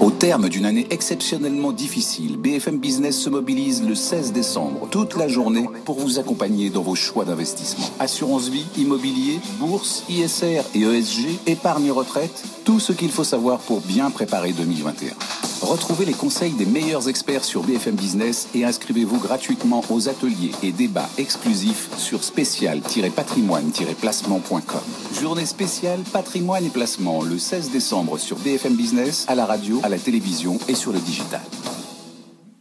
Au terme d'une année exceptionnellement difficile, BFM Business se mobilise le 16 décembre, toute la journée, pour vous accompagner dans vos choix d'investissement. Assurance vie, immobilier, bourse, ISR et ESG, épargne retraite, tout ce qu'il faut savoir pour bien préparer 2021. Retrouvez les conseils des meilleurs experts sur BFM Business et inscrivez-vous gratuitement aux ateliers et débats exclusifs sur spécial-patrimoine-placement.com. Journée spéciale patrimoine et placement le 16 décembre sur BFM Business, à la radio, à la télévision et sur le digital.